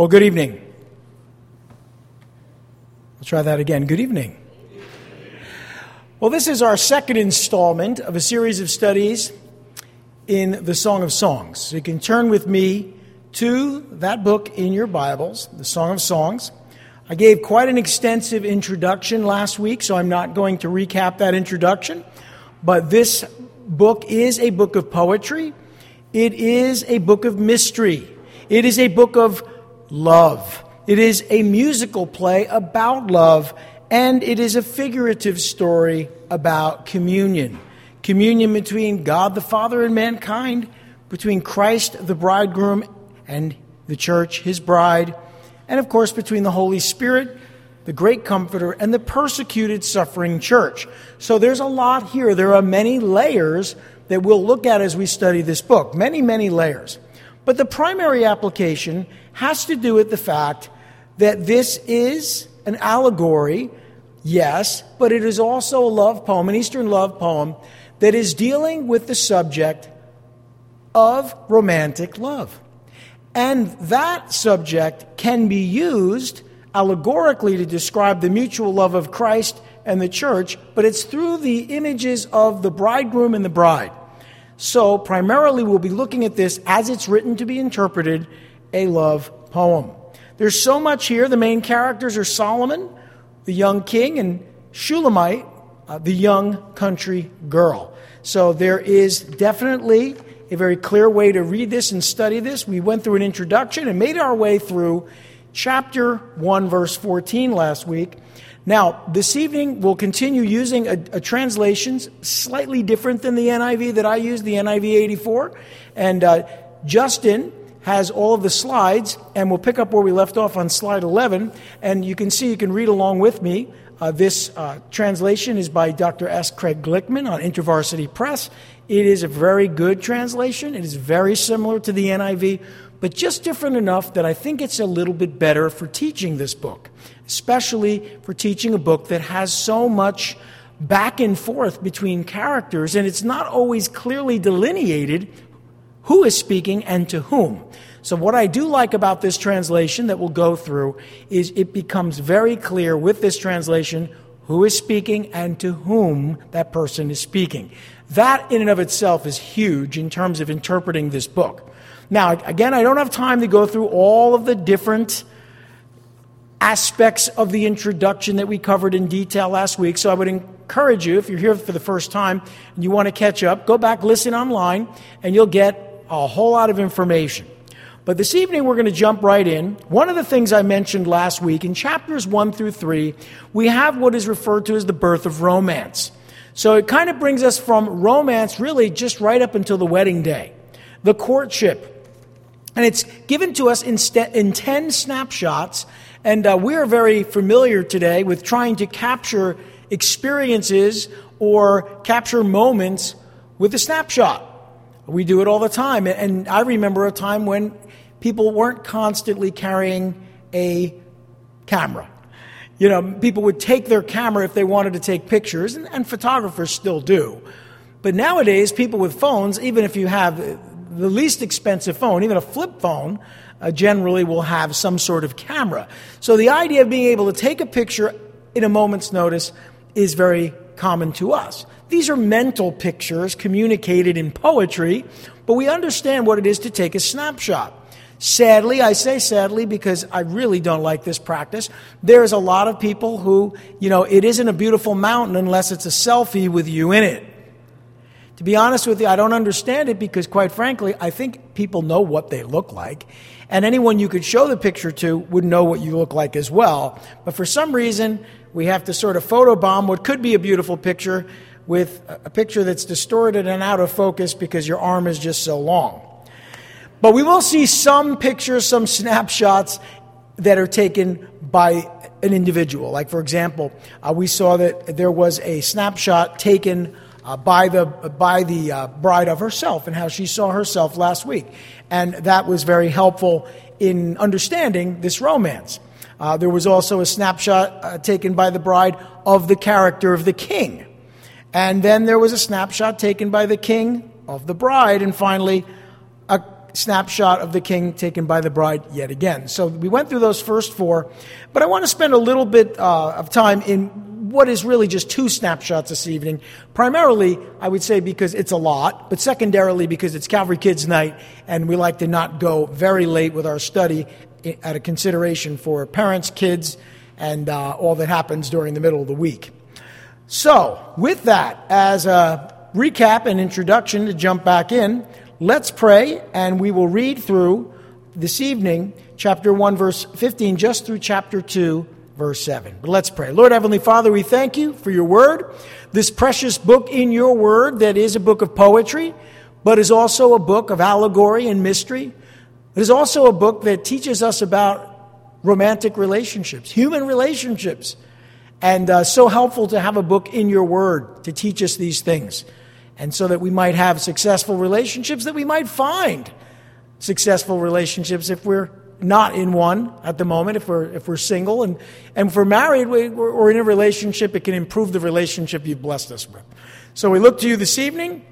Well, good evening. Let's try that again. Good evening. Well, this is our second installment of a series of studies in the Song of Songs. So you can turn with me to that book in your Bibles, the Song of Songs. I gave quite an extensive introduction last week, so I'm not going to recap that introduction. But this book is a book of poetry, it is a book of mystery, it is a book of love, it is a musical play about love, and it is a figurative story about communion communion between God the Father and mankind, between Christ the bridegroom and the church, his bride, and of course between the Holy Spirit, the great comforter, and the persecuted, suffering church. So there's a lot here. There are many layers that we'll look at as we study this book. Many, many layers. But the primary application has to do with the fact that this is an allegory, yes, but it is also a love poem, an Eastern love poem that is dealing with the subject of romantic love. And that subject can be used allegorically to describe the mutual love of Christ and the church, but it's through the images of the bridegroom and the bride. So, primarily, we'll be looking at this as it's written to be interpreted a love poem. There's so much here. The main characters are Solomon, the young king, and Shulamite, uh, the young country girl. So there is definitely a very clear way to read this and study this. We went through an introduction and made our way through chapter 1, verse 14 last week. Now, this evening, we'll continue using a, a translation slightly different than the NIV that I use, the NIV 84. And uh, Justin has all of the slides, and we'll pick up where we left off on slide 11. And you can see, you can read along with me. Uh, this uh, translation is by Dr. S. Craig Glickman on InterVarsity Press. It is a very good translation. It is very similar to the NIV, but just different enough that I think it's a little bit better for teaching this book, especially for teaching a book that has so much back and forth between characters, and it's not always clearly delineated who is speaking and to whom. So, what I do like about this translation that we'll go through is it becomes very clear with this translation who is speaking and to whom that person is speaking. That, in and of itself, is huge in terms of interpreting this book. Now, again, I don't have time to go through all of the different aspects of the introduction that we covered in detail last week, so I would encourage you, if you're here for the first time and you want to catch up, go back, listen online, and you'll get a whole lot of information. But this evening we're going to jump right in. One of the things I mentioned last week in chapters 1 through 3, we have what is referred to as the birth of romance. So it kind of brings us from romance really just right up until the wedding day, the courtship. And it's given to us in, st- in 10 snapshots. And uh, we are very familiar today with trying to capture experiences or capture moments with a snapshot. We do it all the time. And I remember a time when people weren't constantly carrying a camera. You know, people would take their camera if they wanted to take pictures, and, and photographers still do. But nowadays, people with phones, even if you have the least expensive phone, even a flip phone, uh, generally will have some sort of camera. So the idea of being able to take a picture in a moment's notice is very common to us. These are mental pictures communicated in poetry, but we understand what it is to take a snapshot. Sadly, I say sadly because I really don't like this practice. There's a lot of people who, you know, it isn't a beautiful mountain unless it's a selfie with you in it. To be honest with you, I don't understand it because, quite frankly, I think people know what they look like. And anyone you could show the picture to would know what you look like as well. But for some reason, we have to sort of photobomb what could be a beautiful picture with a picture that's distorted and out of focus because your arm is just so long. But we will see some pictures, some snapshots that are taken by an individual. Like, for example, uh, we saw that there was a snapshot taken uh, by the, by the uh, bride of herself and how she saw herself last week. And that was very helpful in understanding this romance. Uh, there was also a snapshot uh, taken by the bride of the character of the king. And then there was a snapshot taken by the king of the bride. And finally, a snapshot of the king taken by the bride yet again. So we went through those first four, but I want to spend a little bit uh, of time in what is really just two snapshots this evening. Primarily, I would say because it's a lot, but secondarily because it's Calvary Kids Night, and we like to not go very late with our study at a consideration for parents, kids, and uh, all that happens during the middle of the week. So, with that as a recap and introduction to jump back in, let's pray, and we will read through this evening chapter 1, verse 15, just through chapter 2, verse 7. But let's pray. Lord Heavenly Father, we thank you for your word, this precious book in your word that is a book of poetry, but is also a book of allegory and mystery. It is also a book that teaches us about romantic relationships, human relationships. And uh, so helpful to have a book in your word to teach us these things. And so that we might have successful relationships, that we might find successful relationships if we're not in one at the moment, if we're, if we're single. And, and if we're married we, or in a relationship, it can improve the relationship you've blessed us with. So we look to you this evening.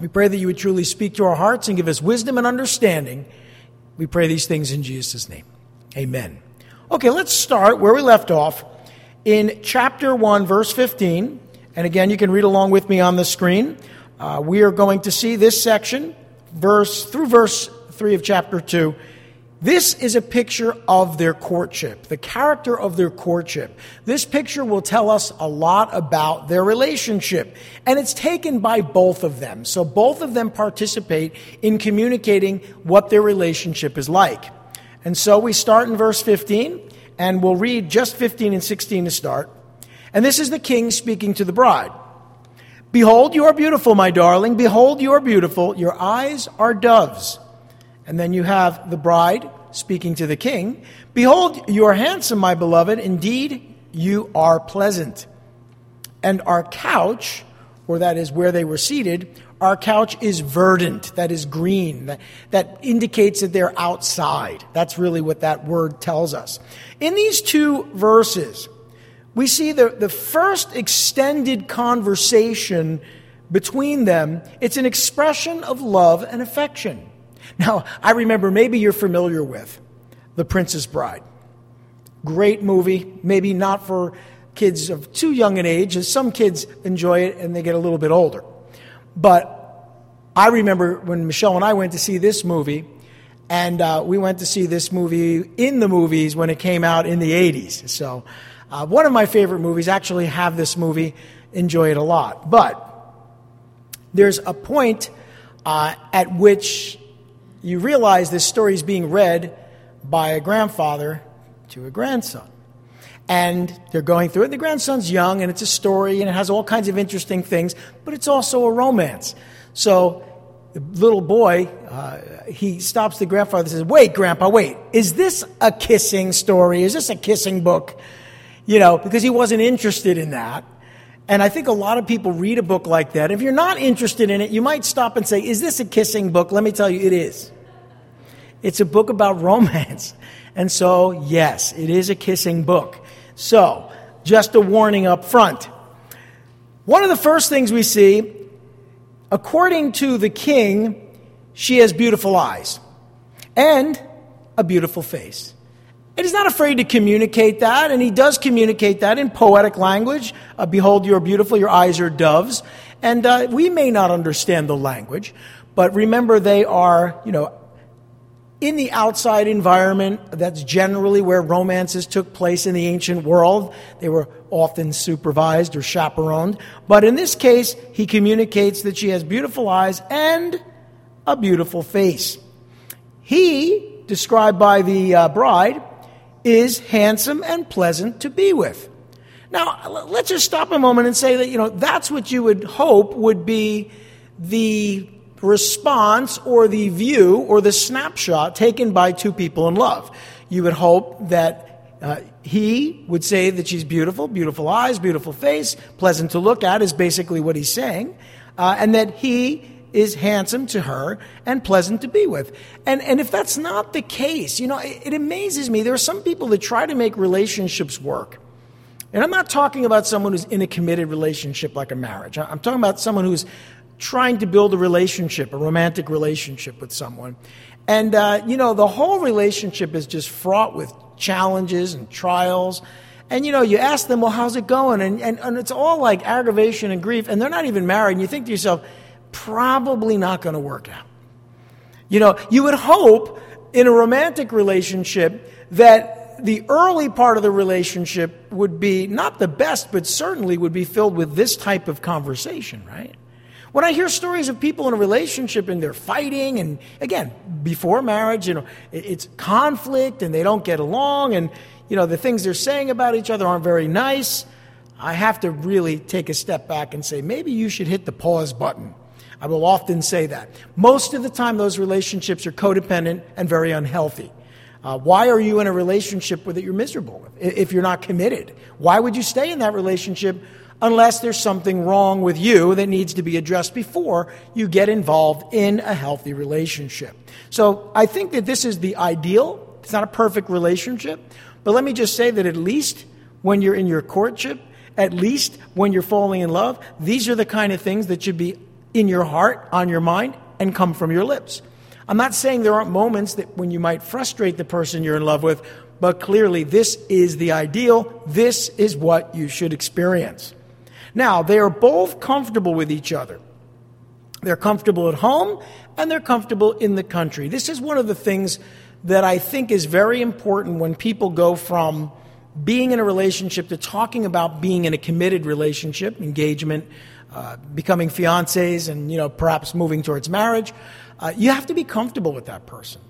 We pray that you would truly speak to our hearts and give us wisdom and understanding. We pray these things in Jesus' name. Amen. Okay, let's start where we left off in chapter 1, verse 15. And again, you can read along with me on the screen. Uh, we are going to see this section, verse through verse 3 of chapter 2. This is a picture of their courtship, the character of their courtship. This picture will tell us a lot about their relationship. And it's taken by both of them. So both of them participate in communicating what their relationship is like. And so we start in verse 15, and we'll read just 15 and 16 to start. And this is the king speaking to the bride. Behold, you are beautiful, my darling. Behold, you are beautiful. Your eyes are doves. And then you have the bride speaking to the king. Behold, you are handsome, my beloved. Indeed, you are pleasant. And our couch, or that is where they were seated, our couch is verdant, that is green, that, that indicates that they're outside. That's really what that word tells us. In these two verses, we see the, the first extended conversation between them. It's an expression of love and affection. Now, I remember maybe you're familiar with The Princess Bride. Great movie, maybe not for kids of too young an age, as some kids enjoy it and they get a little bit older. But I remember when Michelle and I went to see this movie, and uh, we went to see this movie in the movies when it came out in the 80s. So uh, one of my favorite movies, actually have this movie, enjoy it a lot. But there's a point uh, at which you realize this story is being read by a grandfather to a grandson. And they're going through it. The grandson's young, and it's a story, and it has all kinds of interesting things, but it's also a romance. So the little boy, uh, he stops the grandfather and says, Wait, Grandpa, wait. Is this a kissing story? Is this a kissing book? you know, because he wasn't interested in that. And I think a lot of people read a book like that. If you're not interested in it, you might stop and say, Is this a kissing book? Let me tell you, it is. It's a book about romance. And so, yes, it is a kissing book. So, just a warning up front. One of the first things we see, according to the king, she has beautiful eyes and a beautiful face. And he's not afraid to communicate that, and he does communicate that in poetic language. Uh, Behold, you are beautiful, your eyes are doves. And uh, we may not understand the language, but remember they are, you know, in the outside environment, that's generally where romances took place in the ancient world. They were often supervised or chaperoned. But in this case, he communicates that she has beautiful eyes and a beautiful face. He, described by the uh, bride, is handsome and pleasant to be with. Now, let's just stop a moment and say that, you know, that's what you would hope would be the response or the view or the snapshot taken by two people in love. You would hope that uh, he would say that she's beautiful, beautiful eyes, beautiful face, pleasant to look at, is basically what he's saying, uh, and that he is handsome to her and pleasant to be with. And, and if that's not the case, you know, it, it amazes me. There are some people that try to make relationships work. And I'm not talking about someone who's in a committed relationship like a marriage. I'm talking about someone who's trying to build a relationship, a romantic relationship with someone. And, uh, you know, the whole relationship is just fraught with challenges and trials. And, you know, you ask them, well, how's it going? And, and, and it's all like aggravation and grief, and they're not even married. And you think to yourself, probably not going to work out. You know, you would hope in a romantic relationship that the early part of the relationship would be not the best, but certainly would be filled with this type of conversation, right? When I hear stories of people in a relationship and they're fighting, and again, before marriage, you know, it's conflict and they don't get along, and, you know, the things they're saying about each other aren't very nice, I have to really take a step back and say, maybe you should hit the pause button. I will often say that. Most of the time, those relationships are codependent and very unhealthy. Uh, why are you in a relationship that you're miserable if you're not committed? Why would you stay in that relationship unless there's something wrong with you that needs to be addressed before you get involved in a healthy relationship. So I think that this is the ideal. It's not a perfect relationship, but let me just say that at least when you're in your courtship, at least when you're falling in love, these are the kind of things that should be in your heart, on your mind, and come from your lips. I'm not saying there aren't moments that when you might frustrate the person you're in love with, but clearly this is the ideal. This is what you should experience. Now, they are both comfortable with each other. They're comfortable at home and they're comfortable in the country. This is one of the things that I think is very important when people go from being in a relationship to talking about being in a committed relationship, engagement, uh, becoming fiancés, and you know perhaps moving towards marriage. Uh, you have to be comfortable with that person.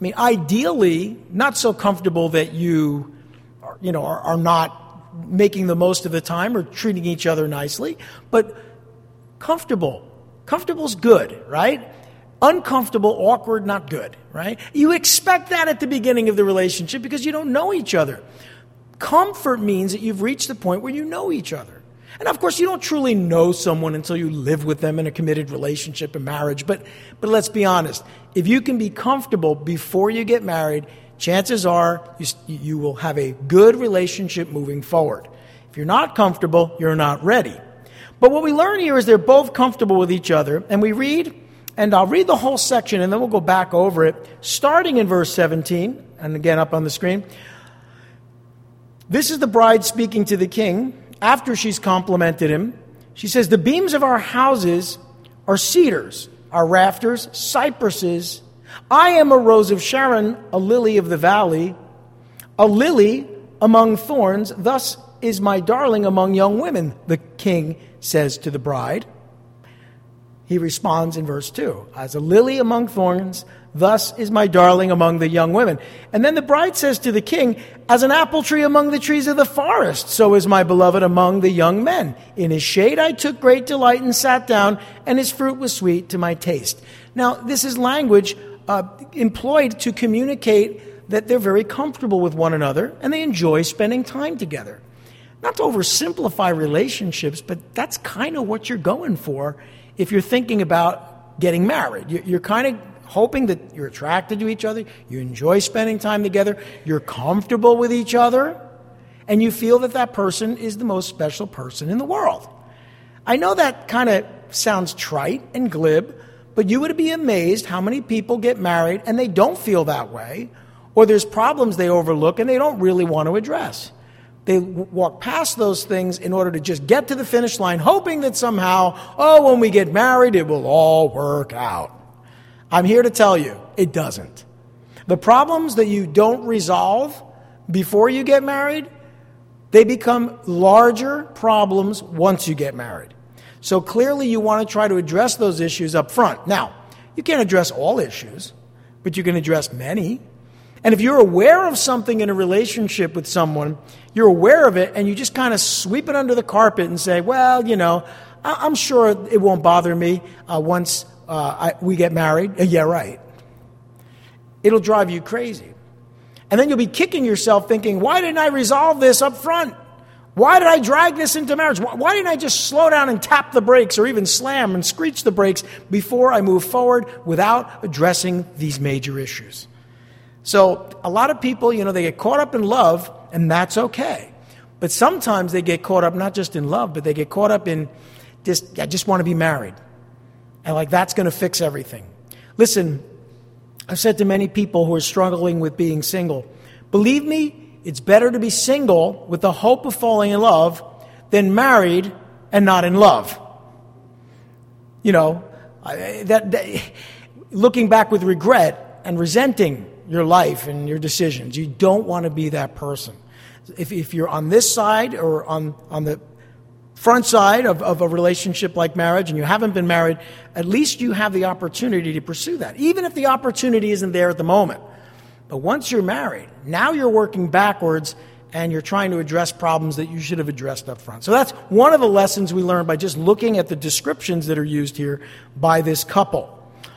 I mean, ideally, not so comfortable that you, are, you know, are, are not making the most of the time or treating each other nicely, but comfortable. Comfortable is good, right? Uncomfortable, awkward, not good, right? You expect that at the beginning of the relationship because you don't know each other. Comfort means that you've reached the point where you know each other. And of course, you don't truly know someone until you live with them in a committed relationship and marriage. But, but let's be honest. If you can be comfortable before you get married, chances are you, you will have a good relationship moving forward. If you're not comfortable, you're not ready. But what we learn here is they're both comfortable with each other. And we read, and I'll read the whole section and then we'll go back over it, starting in verse 17, and again up on the screen. This is the bride speaking to the king after she's complimented him. She says, The beams of our houses are cedars, our rafters, cypresses, I am a rose of Sharon, a lily of the valley, a lily among thorns. Thus is my darling among young women, the king says to the bride. He responds in verse 2 As a lily among thorns, thus is my darling among the young women. And then the bride says to the king, As an apple tree among the trees of the forest, so is my beloved among the young men. In his shade I took great delight and sat down, and his fruit was sweet to my taste. Now, this is language uh, employed to communicate that they're very comfortable with one another and they enjoy spending time together. Not to oversimplify relationships, but that's kind of what you're going for if you're thinking about getting married. You're kind of hoping that you're attracted to each other, you enjoy spending time together, you're comfortable with each other, and you feel that that person is the most special person in the world. I know that kind of sounds trite and glib, but you would be amazed how many people get married and they don't feel that way, or there's problems they overlook and they don't really want to address. They walk past those things in order to just get to the finish line, hoping that somehow, oh, when we get married, it will all work out. I'm here to tell you, it doesn't. The problems that you don't resolve before you get married, they become larger problems once you get married. So clearly, you want to try to address those issues up front. Now, you can't address all issues, but you can address many. And if you're aware of something in a relationship with someone, you're aware of it, and you just kind of sweep it under the carpet and say, well, you know, I'm sure it won't bother me uh, once uh, I, we get married. Uh, yeah, right. It'll drive you crazy. And then you'll be kicking yourself thinking, why didn't I resolve this up front? Why did I drag this into marriage? Why didn't I just slow down and tap the brakes or even slam and screech the brakes before I move forward without addressing these major issues? So, a lot of people, you know, they get caught up in love, and that's okay. But sometimes they get caught up not just in love, but they get caught up in just, I just want to be married. And like that's going to fix everything. Listen, I've said to many people who are struggling with being single, believe me, it's better to be single with the hope of falling in love than married and not in love. You know, that, that looking back with regret and resenting your life and your decisions, you don't want to be that person. If, if you're on this side or on, on the front side of, of a relationship like marriage and you haven't been married, at least you have the opportunity to pursue that, even if the opportunity isn't there at the moment. But once you're married, now you're working backwards and you're trying to address problems that you should have addressed up front. So that's one of the lessons we learned by just looking at the descriptions that are used here by this couple.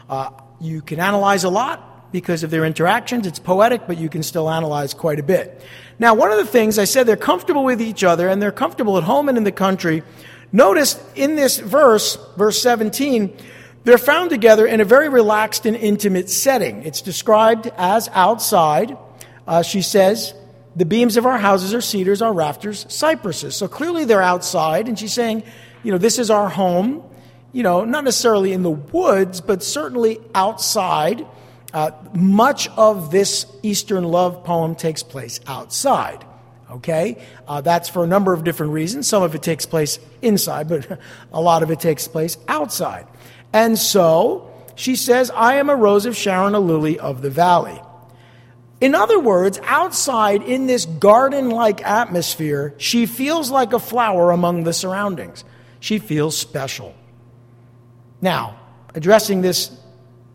Uh, you can analyze a lot because of their interactions. It's poetic, but you can still analyze quite a bit. Now, one of the things I said, they're comfortable with each other and they're comfortable at home and in the country. Notice in this verse, verse 17, they're found together in a very relaxed and intimate setting. It's described as outside. Uh, she says, The beams of our houses are cedars, our rafters, cypresses. So clearly they're outside, and she's saying, You know, this is our home. You know, not necessarily in the woods, but certainly outside. Uh, much of this Eastern love poem takes place outside. Okay? Uh, that's for a number of different reasons. Some of it takes place inside, but a lot of it takes place outside. And so she says, I am a rose of Sharon, a lily of the valley. In other words, outside in this garden like atmosphere, she feels like a flower among the surroundings. She feels special. Now, addressing this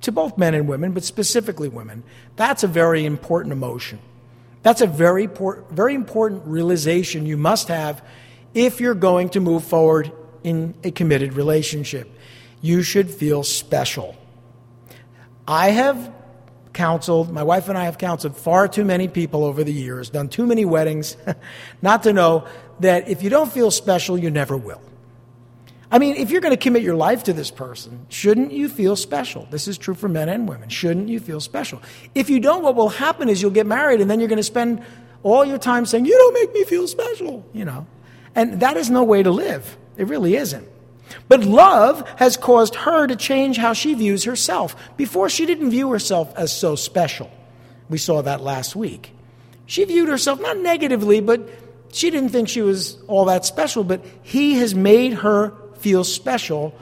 to both men and women, but specifically women, that's a very important emotion. That's a very, very important realization you must have if you're going to move forward in a committed relationship you should feel special. I have counseled, my wife and I have counseled far too many people over the years, done too many weddings, not to know that if you don't feel special, you never will. I mean, if you're going to commit your life to this person, shouldn't you feel special? This is true for men and women. Shouldn't you feel special? If you don't, what will happen is you'll get married and then you're going to spend all your time saying, You don't make me feel special, you know. And that is no way to live. It really isn't. But love has caused her to change how she views herself. Before, she didn't view herself as so special. We saw that last week. She viewed herself not negatively, but she didn't think she was all that special. But he has made her feel special,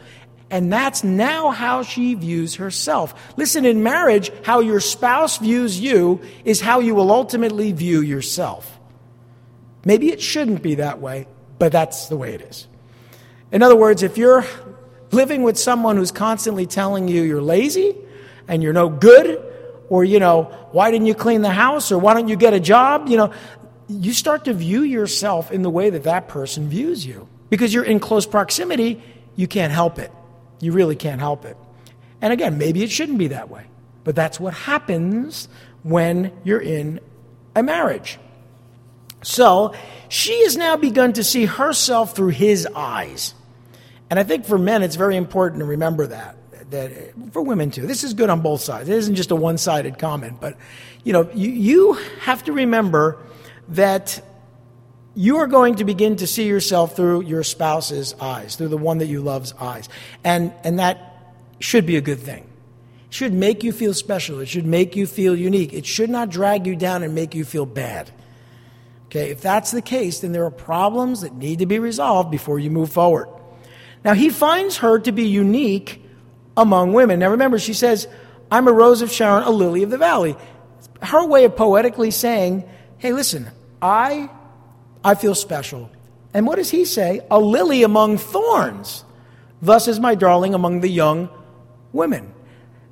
and that's now how she views herself. Listen, in marriage, how your spouse views you is how you will ultimately view yourself. Maybe it shouldn't be that way, but that's the way it is. In other words, if you're living with someone who's constantly telling you you're lazy and you're no good, or, you know, why didn't you clean the house, or why don't you get a job, you know, you start to view yourself in the way that that person views you. Because you're in close proximity, you can't help it. You really can't help it. And again, maybe it shouldn't be that way, but that's what happens when you're in a marriage. So she has now begun to see herself through his eyes. And I think for men, it's very important to remember that. That for women too, this is good on both sides. It isn't just a one-sided comment, but you know, you, you have to remember that you are going to begin to see yourself through your spouse's eyes, through the one that you love's eyes, and and that should be a good thing. It should make you feel special. It should make you feel unique. It should not drag you down and make you feel bad. Okay, if that's the case, then there are problems that need to be resolved before you move forward. Now, he finds her to be unique among women. Now, remember, she says, I'm a rose of Sharon, a lily of the valley. Her way of poetically saying, hey, listen, I, I feel special. And what does he say? A lily among thorns. Thus is my darling among the young women.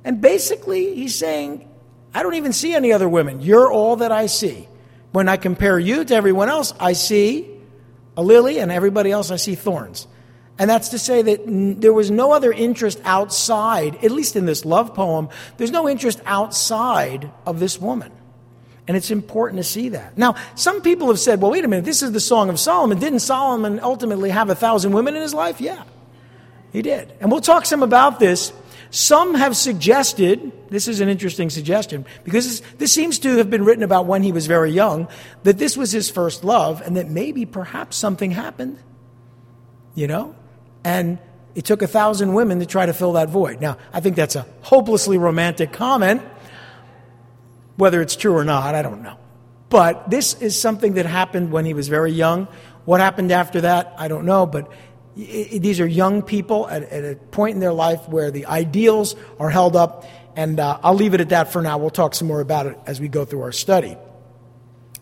And basically, he's saying, I don't even see any other women. You're all that I see. When I compare you to everyone else, I see a lily, and everybody else, I see thorns. And that's to say that n- there was no other interest outside, at least in this love poem, there's no interest outside of this woman. And it's important to see that. Now, some people have said, well, wait a minute, this is the Song of Solomon. Didn't Solomon ultimately have a thousand women in his life? Yeah, he did. And we'll talk some about this some have suggested, this is an interesting suggestion, because this, this, seems to have been written about when he was very young, that this was his first love and that maybe perhaps something happened, you know? And it took a thousand women to try to fill that void. Now, I think that's a hopelessly romantic comment. Whether it's true or not, I don't know. But this is something that happened when he was very young. What happened after that, I don't know. But these are young people at, at, a point in their life where the ideals are held up. And uh, I'll leave it at that for now. We'll talk some more about it as we go through our study.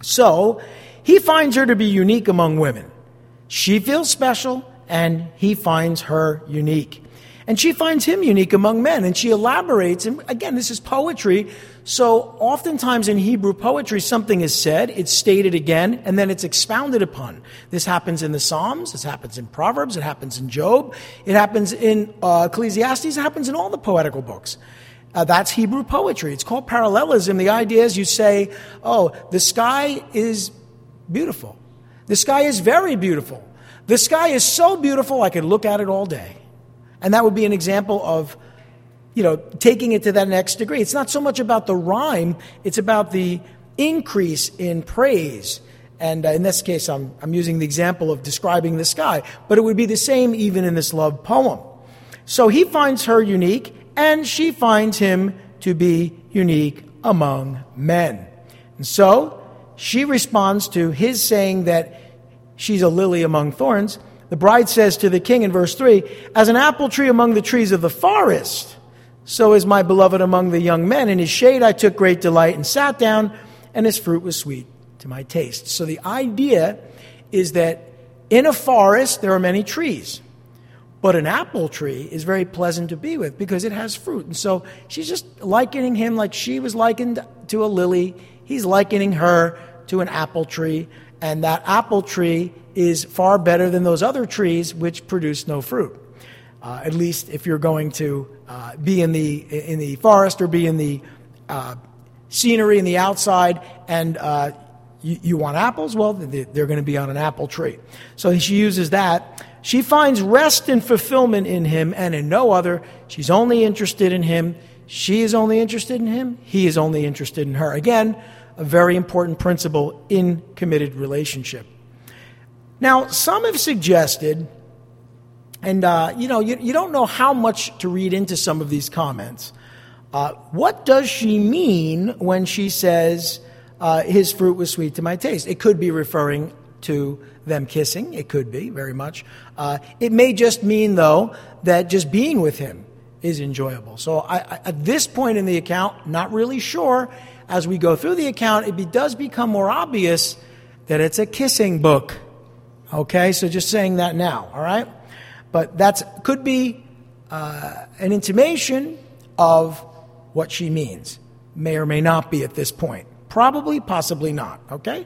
So, he finds her to be unique among women. She feels special, and he finds her unique. And she finds him unique among men, and she elaborates. And again, this is poetry. So, oftentimes in Hebrew poetry, something is said, it's stated again, and then it's expounded upon. This happens in the Psalms, this happens in Proverbs, it happens in Job, it happens in uh, Ecclesiastes, it happens in all the poetical books. Uh, that's Hebrew poetry. It's called parallelism. The idea is you say, oh, the sky is beautiful. The sky is very beautiful. The sky is so beautiful I could look at it all day. And that would be an example of, you know, taking it to that next degree. It's not so much about the rhyme, it's about the increase in praise. And uh, in this case, I'm, I'm using the example of describing the sky, but it would be the same even in this love poem. So he finds her unique, and she finds him to be unique among men. And so she responds to his saying that she's a lily among thorns. The bride says to the king in verse 3 As an apple tree among the trees of the forest, so is my beloved among the young men. In his shade I took great delight and sat down, and his fruit was sweet to my taste. So the idea is that in a forest there are many trees. But an apple tree is very pleasant to be with because it has fruit. And so she's just likening him like she was likened to a lily. He's likening her to an apple tree. And that apple tree is far better than those other trees which produce no fruit. Uh, at least if you're going to uh, be in the, in the forest or be in the uh, scenery in the outside and uh, you, you, want apples, well, they're going to be on an apple tree. So she uses that. She finds rest and fulfillment in him and in no other. She's only interested in him. She is only interested in him. He is only interested in her. Again, a very important principle in committed relationship. Now, some have suggested, and uh, you know, you, you, don't know how much to read into some of these comments. Uh, what does she mean when she says, uh, his fruit was sweet to my taste? It could be referring to them kissing. It could be, very much. Uh, it may just mean, though, that just being with him is enjoyable. So I, I, at this point in the account, not really sure as we go through the account, it be, does become more obvious that it's a kissing book. Okay, so just saying that now, all right? But that could be uh, an intimation of what she means. May or may not be at this point. Probably, possibly not, okay?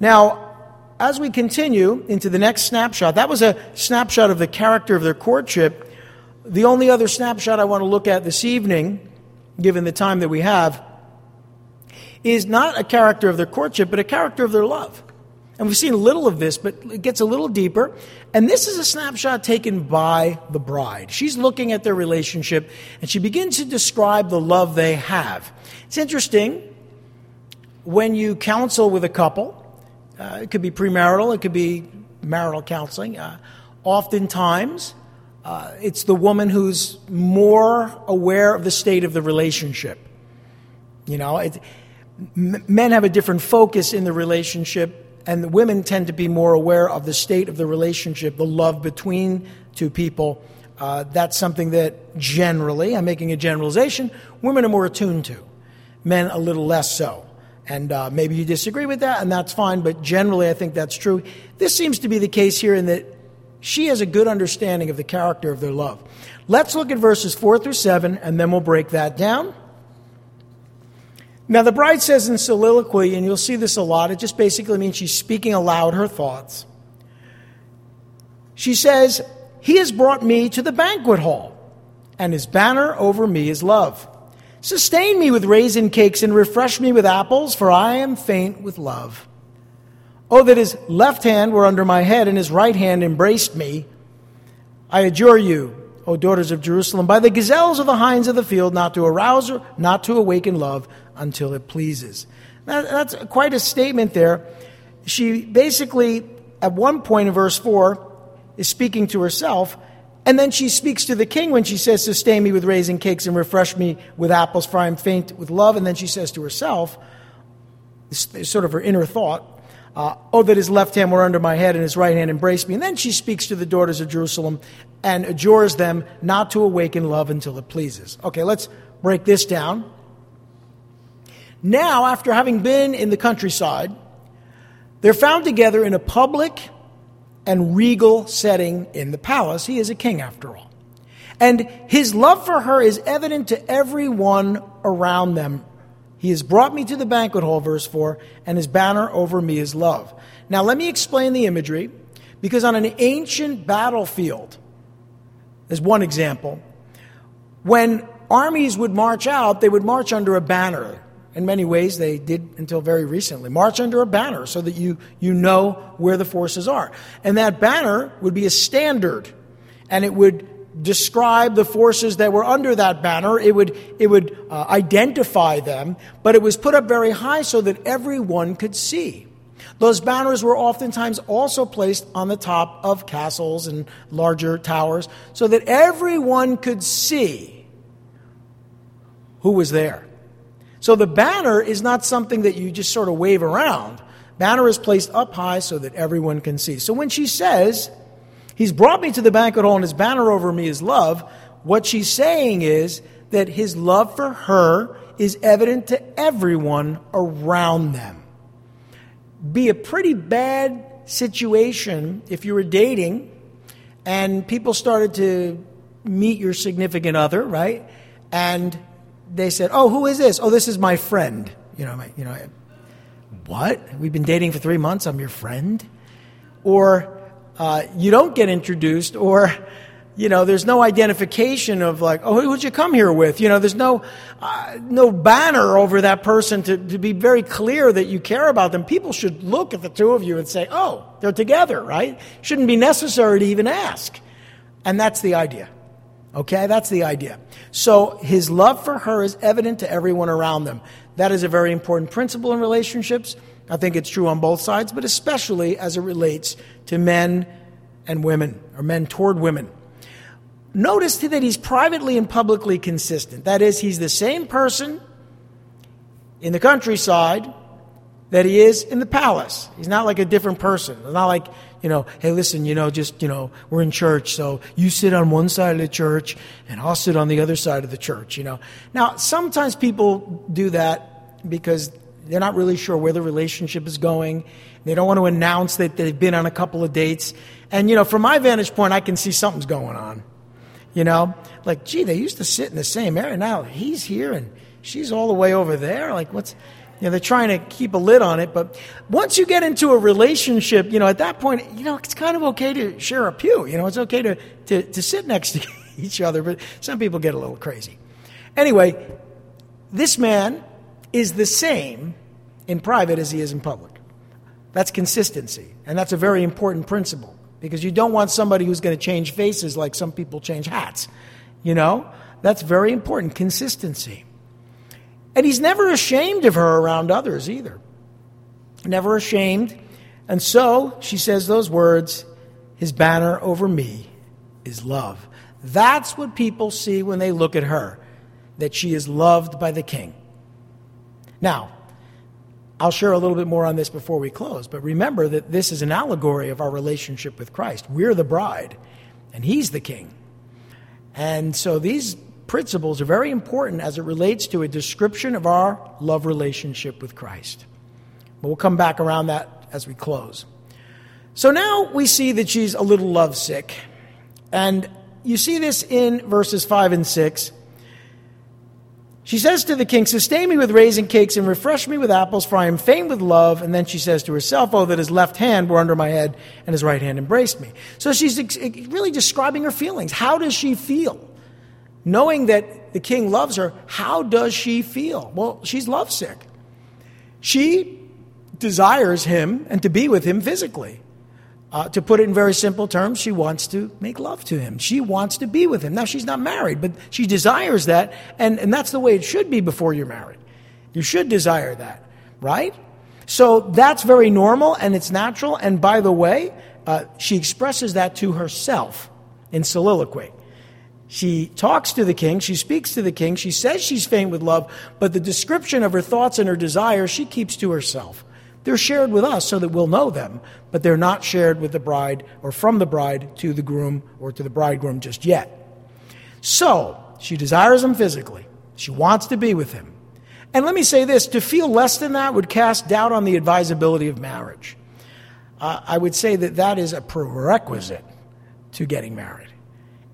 Now, as we continue into the next snapshot, that was a snapshot of the character of their courtship. The only other snapshot I want to look at this evening, given the time that we have, is not a character of their courtship, but a character of their love. And we've seen a little of this, but it gets a little deeper. And this is a snapshot taken by the bride. She's looking at their relationship and she begins to describe the love they have. It's interesting when you counsel with a couple, uh, it could be premarital, it could be marital counseling. Uh, oftentimes, uh, it's the woman who's more aware of the state of the relationship. You know, it, men have a different focus in the relationship, and the women tend to be more aware of the state of the relationship, the love between two people. Uh, that's something that generally, I'm making a generalization, women are more attuned to, men a little less so. And uh, maybe you disagree with that, and that's fine, but generally I think that's true. This seems to be the case here in that she has a good understanding of the character of their love. Let's look at verses 4 through 7, and then we'll break that down. Now, the bride says in soliloquy, and you'll see this a lot, it just basically means she's speaking aloud her thoughts. She says, He has brought me to the banquet hall, and his banner over me is love. Sustain me with raisin cakes and refresh me with apples, for I am faint with love. Oh, that his left hand were under my head and his right hand embraced me. I adjure you, O daughters of Jerusalem, by the gazelles of the hinds of the field, not to arouse or not to awaken love until it pleases. Now, that's quite a statement there. She basically, at one point in verse 4, is speaking to herself, And then she speaks to the king when she says, Sustain me with raisin cakes and refresh me with apples, for I am faint with love. And then she says to herself, sort of her inner thought, uh, Oh, that his left hand were under my head and his right hand embraced me. And then she speaks to the daughters of Jerusalem and adjures them not to awaken love until it pleases. Okay, let's break this down. Now, after having been in the countryside, they're found together in a public and regal setting in the palace. He is a king, after all. And his love for her is evident to everyone around them. He has brought me to the banquet hall, verse 4, and his banner over me is love. Now, let me explain the imagery, because on an ancient battlefield, as one example, when armies would march out, they would march under a banner. In many ways, they did until very recently. March under a banner so that you, you know where the forces are. And that banner would be a standard, and it would describe the forces that were under that banner. It would, it would uh, identify them, but it was put up very high so that everyone could see. Those banners were oftentimes also placed on the top of castles and larger towers so that everyone could see who was there. So the banner is not something that you just sort of wave around. Banner is placed up high so that everyone can see. So when she says, He's brought me to the banquet hall and his banner over me is love, what she's saying is that his love for her is evident to everyone around them. Be a pretty bad situation if you were dating and people started to meet your significant other, right? And they said, "Oh, who is this? Oh, this is my friend." You know, my, you know, what? We've been dating for three months. I'm your friend, or uh, you don't get introduced, or you know, there's no identification of like, "Oh, who'd you come here with?" You know, there's no uh, no banner over that person to, to be very clear that you care about them. People should look at the two of you and say, "Oh, they're together," right? Shouldn't be necessary to even ask, and that's the idea. Okay, that's the idea. So his love for her is evident to everyone around them. That is a very important principle in relationships. I think it's true on both sides, but especially as it relates to men and women, or men toward women. Notice that he's privately and publicly consistent. That is, he's the same person in the countryside that he is in the palace. He's not like a different person. It's not like you know, hey, listen, you know, just, you know, we're in church, so you sit on one side of the church and I'll sit on the other side of the church, you know. Now, sometimes people do that because they're not really sure where the relationship is going. They don't want to announce that they've been on a couple of dates. And, you know, from my vantage point, I can see something's going on. You know, like, gee, they used to sit in the same area. Now he's here and she's all the way over there. Like, what's, you know, they're trying to keep a lid on it. But once you get into a relationship, you know, at that point, you know, it's kind of okay to share a pew. You know, it's okay to, to, to sit next to each other, but some people get a little crazy. Anyway, this man is the same in private as he is in public. That's consistency. And that's a very important principle because you don't want somebody who's going to change faces like some people change hats. You know, that's very important consistency. And he's never ashamed of her around others either. Never ashamed. And so she says those words His banner over me is love. That's what people see when they look at her, that she is loved by the king. Now, I'll share a little bit more on this before we close, but remember that this is an allegory of our relationship with Christ. We're the bride, and He's the king. And so these principles are very important as it relates to a description of our love relationship with Christ. But we'll come back around that as we close. So now we see that she's a little lovesick. And you see this in verses 5 and 6. She says to the king, Sustain me with raisin cakes and refresh me with apples, for I am faint with love. And then she says to herself, Oh, that his left hand were under my head and his right hand embraced me. So she's really describing her feelings. How does she feel? knowing that the king loves her, how does she feel? Well, she's lovesick. She desires him and to be with him physically. Uh, to put it in very simple terms, she wants to make love to him. She wants to be with him. Now, she's not married, but she desires that, and, and that's the way it should be before you're married. You should desire that, right? So that's very normal and it's natural. And by the way, uh, she expresses that to herself in soliloquy. She talks to the king, she speaks to the king, she says she's faint with love, but the description of her thoughts and her desires she keeps to herself. They're shared with us so that we'll know them, but they're not shared with the bride or from the bride to the groom or to the bridegroom just yet. So, she desires him physically. She wants to be with him. And let me say this to feel less than that would cast doubt on the advisability of marriage. Uh, I would say that that is a prerequisite to getting married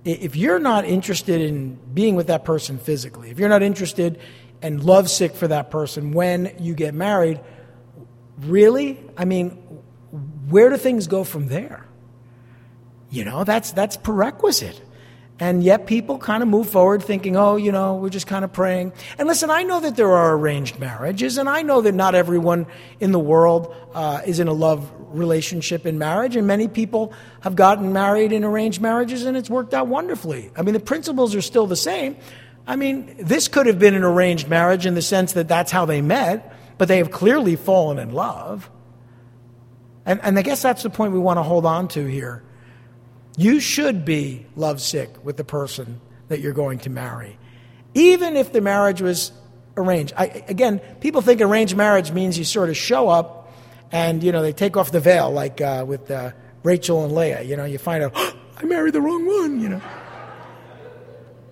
if you're not interested in being with that person physically, if you're not interested and lovesick for that person when you get married, really? I mean, where do things go from there? You know, that's that's prerequisite. And yet people kind of move forward thinking, oh, you know, we're just kind of praying. And listen, I know that there are arranged marriages, and I know that not everyone in the world uh, is in a love relationship in marriage, and many people have gotten married in arranged marriages, and it's worked out wonderfully. I mean, the principles are still the same. I mean, this could have been an arranged marriage in the sense that that's how they met, but they have clearly fallen in love. And, and I guess that's the point we want to hold on to here you should be lovesick with the person that you're going to marry, even if the marriage was arranged. I, again, people think arranged marriage means you sort of show up and, you know, they take off the veil, like uh, with uh, Rachel and Leah. You know, you find out, oh, I married the wrong one, you know.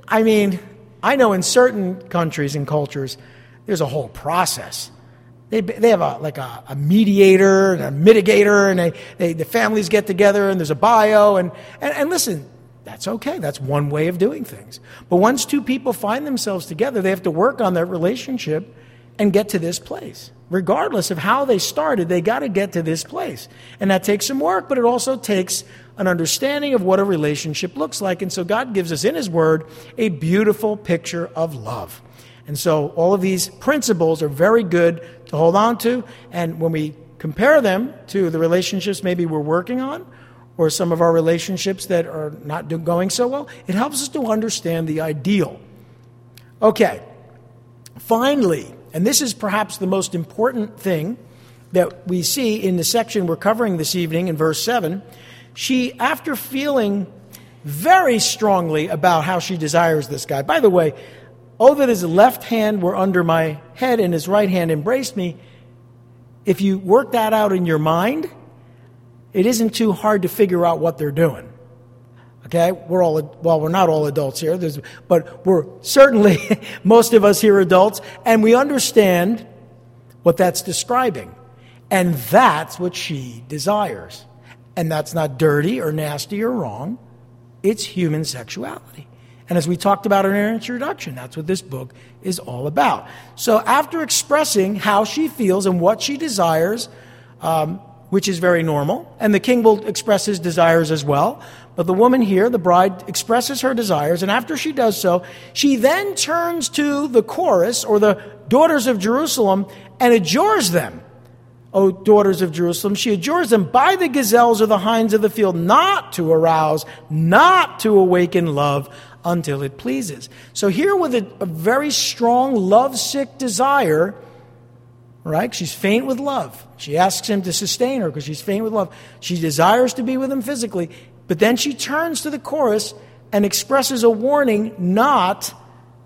I mean, I know in certain countries and cultures, there's a whole process they, they have a, like a, a mediator and a mitigator, and they, they, the families get together, and there's a bio. And, and, and listen, that's okay. That's one way of doing things. But once two people find themselves together, they have to work on their relationship and get to this place. Regardless of how they started, they got to get to this place. And that takes some work, but it also takes an understanding of what a relationship looks like. And so God gives us in His Word a beautiful picture of love. And so all of these principles are very good to hold on to. And when we compare them to the relationships maybe we're working on, or some of our relationships that are not going so well, it helps us to understand the ideal. Okay, finally, and this is perhaps the most important thing that we see in the section we're covering this evening in verse 7, she, after feeling very strongly about how she desires this guy, by the way, Oh, that his left hand were under my head and his right hand embraced me. If you work that out in your mind, it isn't too hard to figure out what they're doing. Okay, we're all well, we're not all adults here, but we're certainly most of us here adults, and we understand what that's describing, and that's what she desires, and that's not dirty or nasty or wrong. It's human sexuality. And as we talked about in our introduction, that's what this book is all about. So, after expressing how she feels and what she desires, um, which is very normal, and the king will express his desires as well. But the woman here, the bride, expresses her desires, and after she does so, she then turns to the chorus or the daughters of Jerusalem and adjures them. O daughters of Jerusalem, she adjures them by the gazelles or the hinds of the field not to arouse, not to awaken love until it pleases. So, here with a, a very strong, lovesick desire, right? She's faint with love. She asks him to sustain her because she's faint with love. She desires to be with him physically, but then she turns to the chorus and expresses a warning not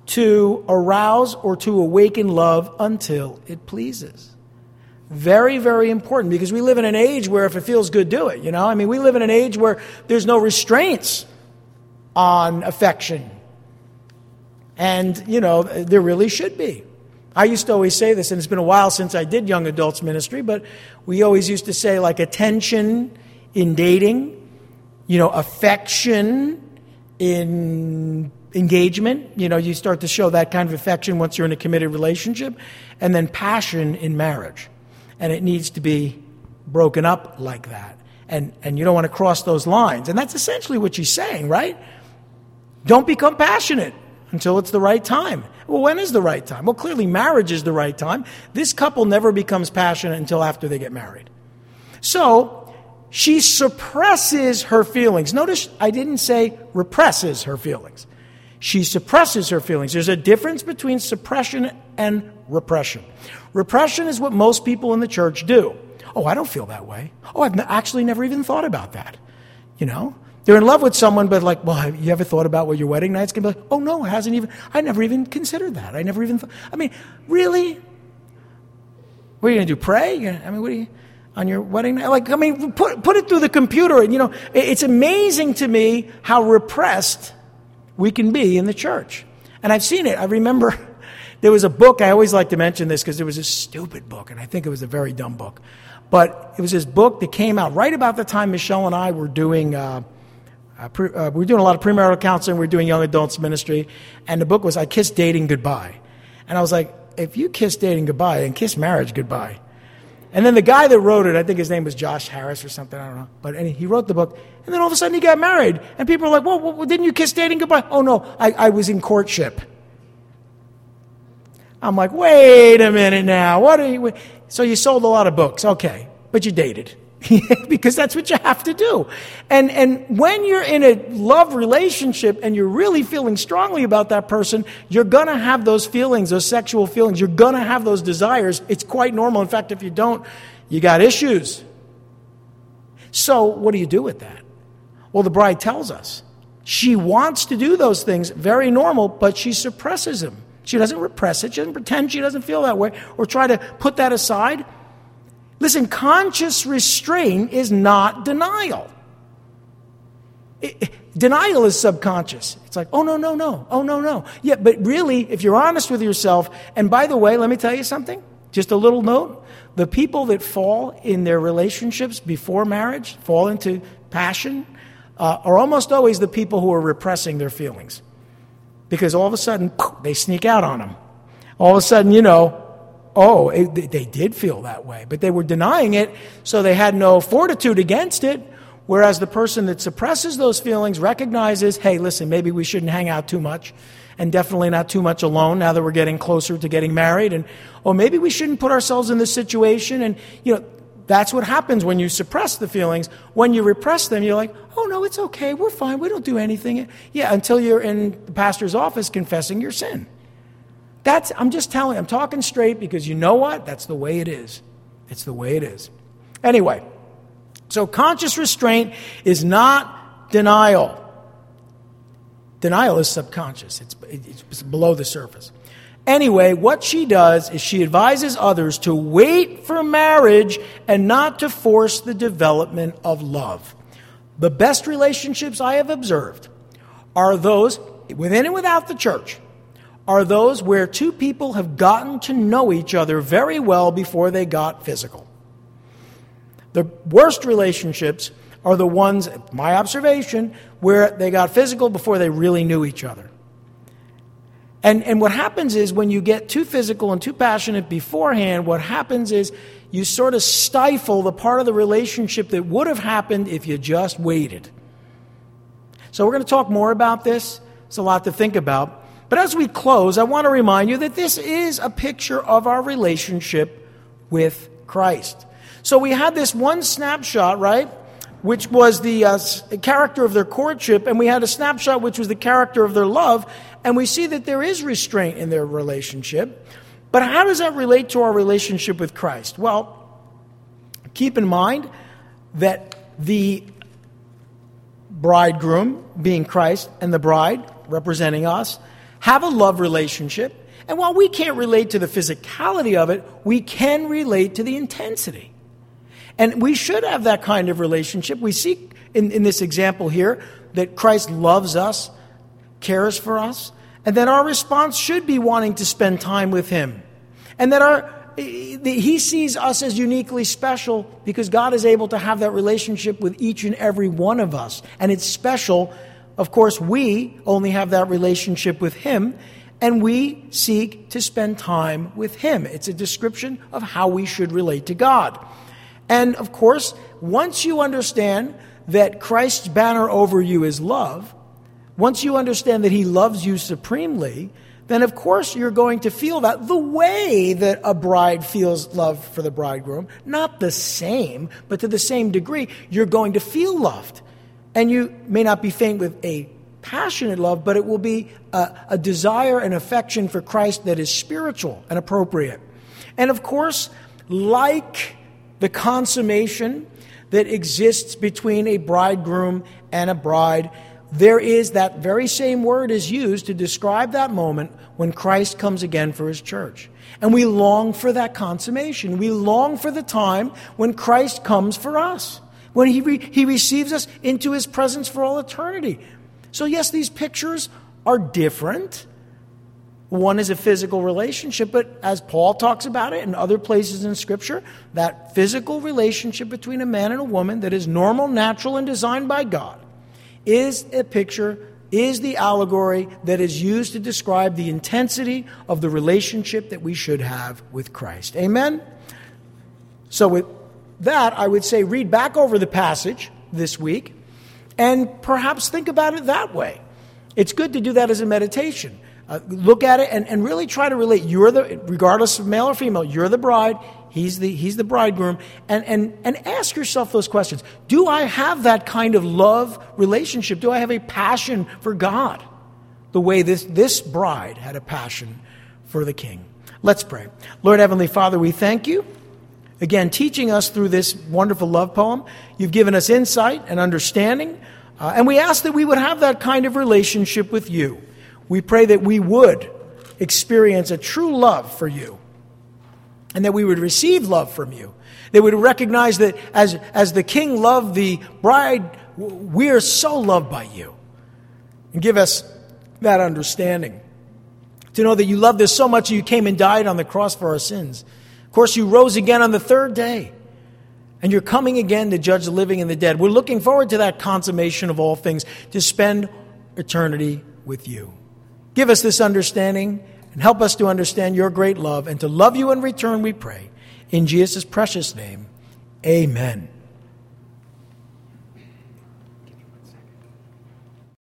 to arouse or to awaken love until it pleases. Very, very important because we live in an age where if it feels good, do it. You know, I mean, we live in an age where there's no restraints on affection. And, you know, there really should be. I used to always say this, and it's been a while since I did young adults ministry, but we always used to say, like, attention in dating, you know, affection in engagement. You know, you start to show that kind of affection once you're in a committed relationship, and then passion in marriage. And it needs to be broken up like that. And, and you don't want to cross those lines. And that's essentially what she's saying, right? Don't become passionate until it's the right time. Well, when is the right time? Well, clearly, marriage is the right time. This couple never becomes passionate until after they get married. So, she suppresses her feelings. Notice I didn't say represses her feelings. She suppresses her feelings. There's a difference between suppression and repression. Repression is what most people in the church do. Oh, I don't feel that way. Oh, I've actually never even thought about that. You know, They're in love with someone, but like, well, have you ever thought about what your wedding night's to be like? Oh, no, hasn't even, I never even considered that. I never even, thought, I mean, really? What are you to do? Pray? I mean, what are you, on your wedding night? Like, I mean, put, put it through the computer. And, you know, it's amazing to me how repressed we can be in the church. And I've seen it. I remember there was a book, I always like to mention this because it was a stupid book, and I think it was a very dumb book. But it was this book that came out right about the time Michelle and I were doing. Uh, uh, pre, uh, we were doing a lot of premarital counseling. We were doing young adults ministry, and the book was "I Kissed Dating Goodbye," and I was like, "If you kiss dating goodbye, and kiss marriage goodbye." And then the guy that wrote it, I think his name was Josh Harris or something, I don't know. But he wrote the book, and then all of a sudden he got married, and people were like, "Well, well didn't you kiss dating goodbye?" Oh no, I, I was in courtship. I'm like, wait a minute now. What are you? So you sold a lot of books, okay, but you dated. because that's what you have to do. And, and when you're in a love relationship and you're really feeling strongly about that person, you're going to have those feelings, those sexual feelings. You're going to have those desires. It's quite normal. In fact, if you don't, you got issues. So, what do you do with that? Well, the bride tells us. She wants to do those things, very normal, but she suppresses them. She doesn't repress it. She doesn't pretend she doesn't feel that way or try to put that aside. Listen, conscious restraint is not denial. It, denial is subconscious. It's like, oh, no, no, no. Oh, no, no. Yeah, but really, if you're honest with yourself, and by the way, let me tell you something, just a little note. The people that fall in their relationships before marriage, fall into passion, uh, are almost always the people who are repressing their feelings. Because all of a sudden, they sneak out on them. All of a sudden, you know, oh, it, they did feel that way, but they were denying it, so they had no fortitude against it. Whereas the person that suppresses those feelings recognizes, hey, listen, maybe we shouldn't hang out too much, and definitely not too much alone now that we're getting closer to getting married, and oh, maybe we shouldn't put ourselves in this situation. And you know, that's what happens when you suppress the feelings. When you repress them, you're like, oh no, it's okay, we're fine, we don't do anything. Yeah, until you're in the pastor's office confessing your sin. That's, I'm just telling, I'm talking straight because you know what? That's the way it is. It's the way it is. Anyway, so conscious restraint is not denial. Denial is subconscious, it's, it's below the surface. Anyway, what she does is she advises others to wait for marriage and not to force the development of love. The best relationships I have observed are those within and without the church are those where two people have gotten to know each other very well before they got physical. The worst relationships are the ones, my observation, where they got physical before they really knew each other. And, and what happens is when you get too physical and too passionate beforehand, what happens is you sort of stifle the part of the relationship that would have happened if you just waited. So we're going to talk more about this. It's a lot to think about. But as we close, I want to remind you that this is a picture of our relationship with Christ. So we had this one snapshot, right? Which was the uh, character of their courtship, and we had a snapshot which was the character of their love, and we see that there is restraint in their relationship. But how does that relate to our relationship with Christ? Well, keep in mind that the bridegroom, being Christ, and the bride, representing us, have a love relationship. And while we can't relate to the physicality of it, we can relate to the intensity. And we should have that kind of relationship. We see in, in this example here that Christ loves us, cares for us, and that our response should be wanting to spend time with Him. And that our, He sees us as uniquely special because God is able to have that relationship with each and every one of us. And it's special of course, we only have that relationship with Him, and we seek to spend time with Him. It's a description of how we should relate to God. And of course, once you understand that Christ's banner over you is love, once you understand that He loves you supremely, then of course you're going to feel that the way that a bride feels love for the bridegroom, not the same, but to the same degree, you're going to feel loved. And you may not be faint with a passionate love, but it will be a, a desire and affection for Christ that is spiritual and appropriate. And of course, like the consummation, that exists between a bridegroom and a bride. There is that very same word is used to describe that moment when Christ comes again for his church. And we long for that consummation. We long for the time when Christ comes for us, when he, re- he receives us into his presence for all eternity. So, yes, these pictures are different. One is a physical relationship, but as Paul talks about it in other places in Scripture, that physical relationship between a man and a woman that is normal, natural, and designed by God is a picture, is the allegory that is used to describe the intensity of the relationship that we should have with Christ. Amen? So, with that, I would say read back over the passage this week and perhaps think about it that way. It's good to do that as a meditation. Uh, look at it and, and really try to relate. You're the, regardless of male or female, you're the bride, he's the, he's the bridegroom, and, and, and ask yourself those questions. Do I have that kind of love relationship? Do I have a passion for God the way this, this bride had a passion for the king? Let's pray. Lord Heavenly Father, we thank you. Again, teaching us through this wonderful love poem. You've given us insight and understanding, uh, and we ask that we would have that kind of relationship with you. We pray that we would experience a true love for you and that we would receive love from you. That we would recognize that as, as the king loved the bride, we are so loved by you. And give us that understanding. To know that you loved us so much that you came and died on the cross for our sins. Of course, you rose again on the third day. And you're coming again to judge the living and the dead. We're looking forward to that consummation of all things, to spend eternity with you. Give us this understanding and help us to understand your great love and to love you in return, we pray. In Jesus' precious name, amen.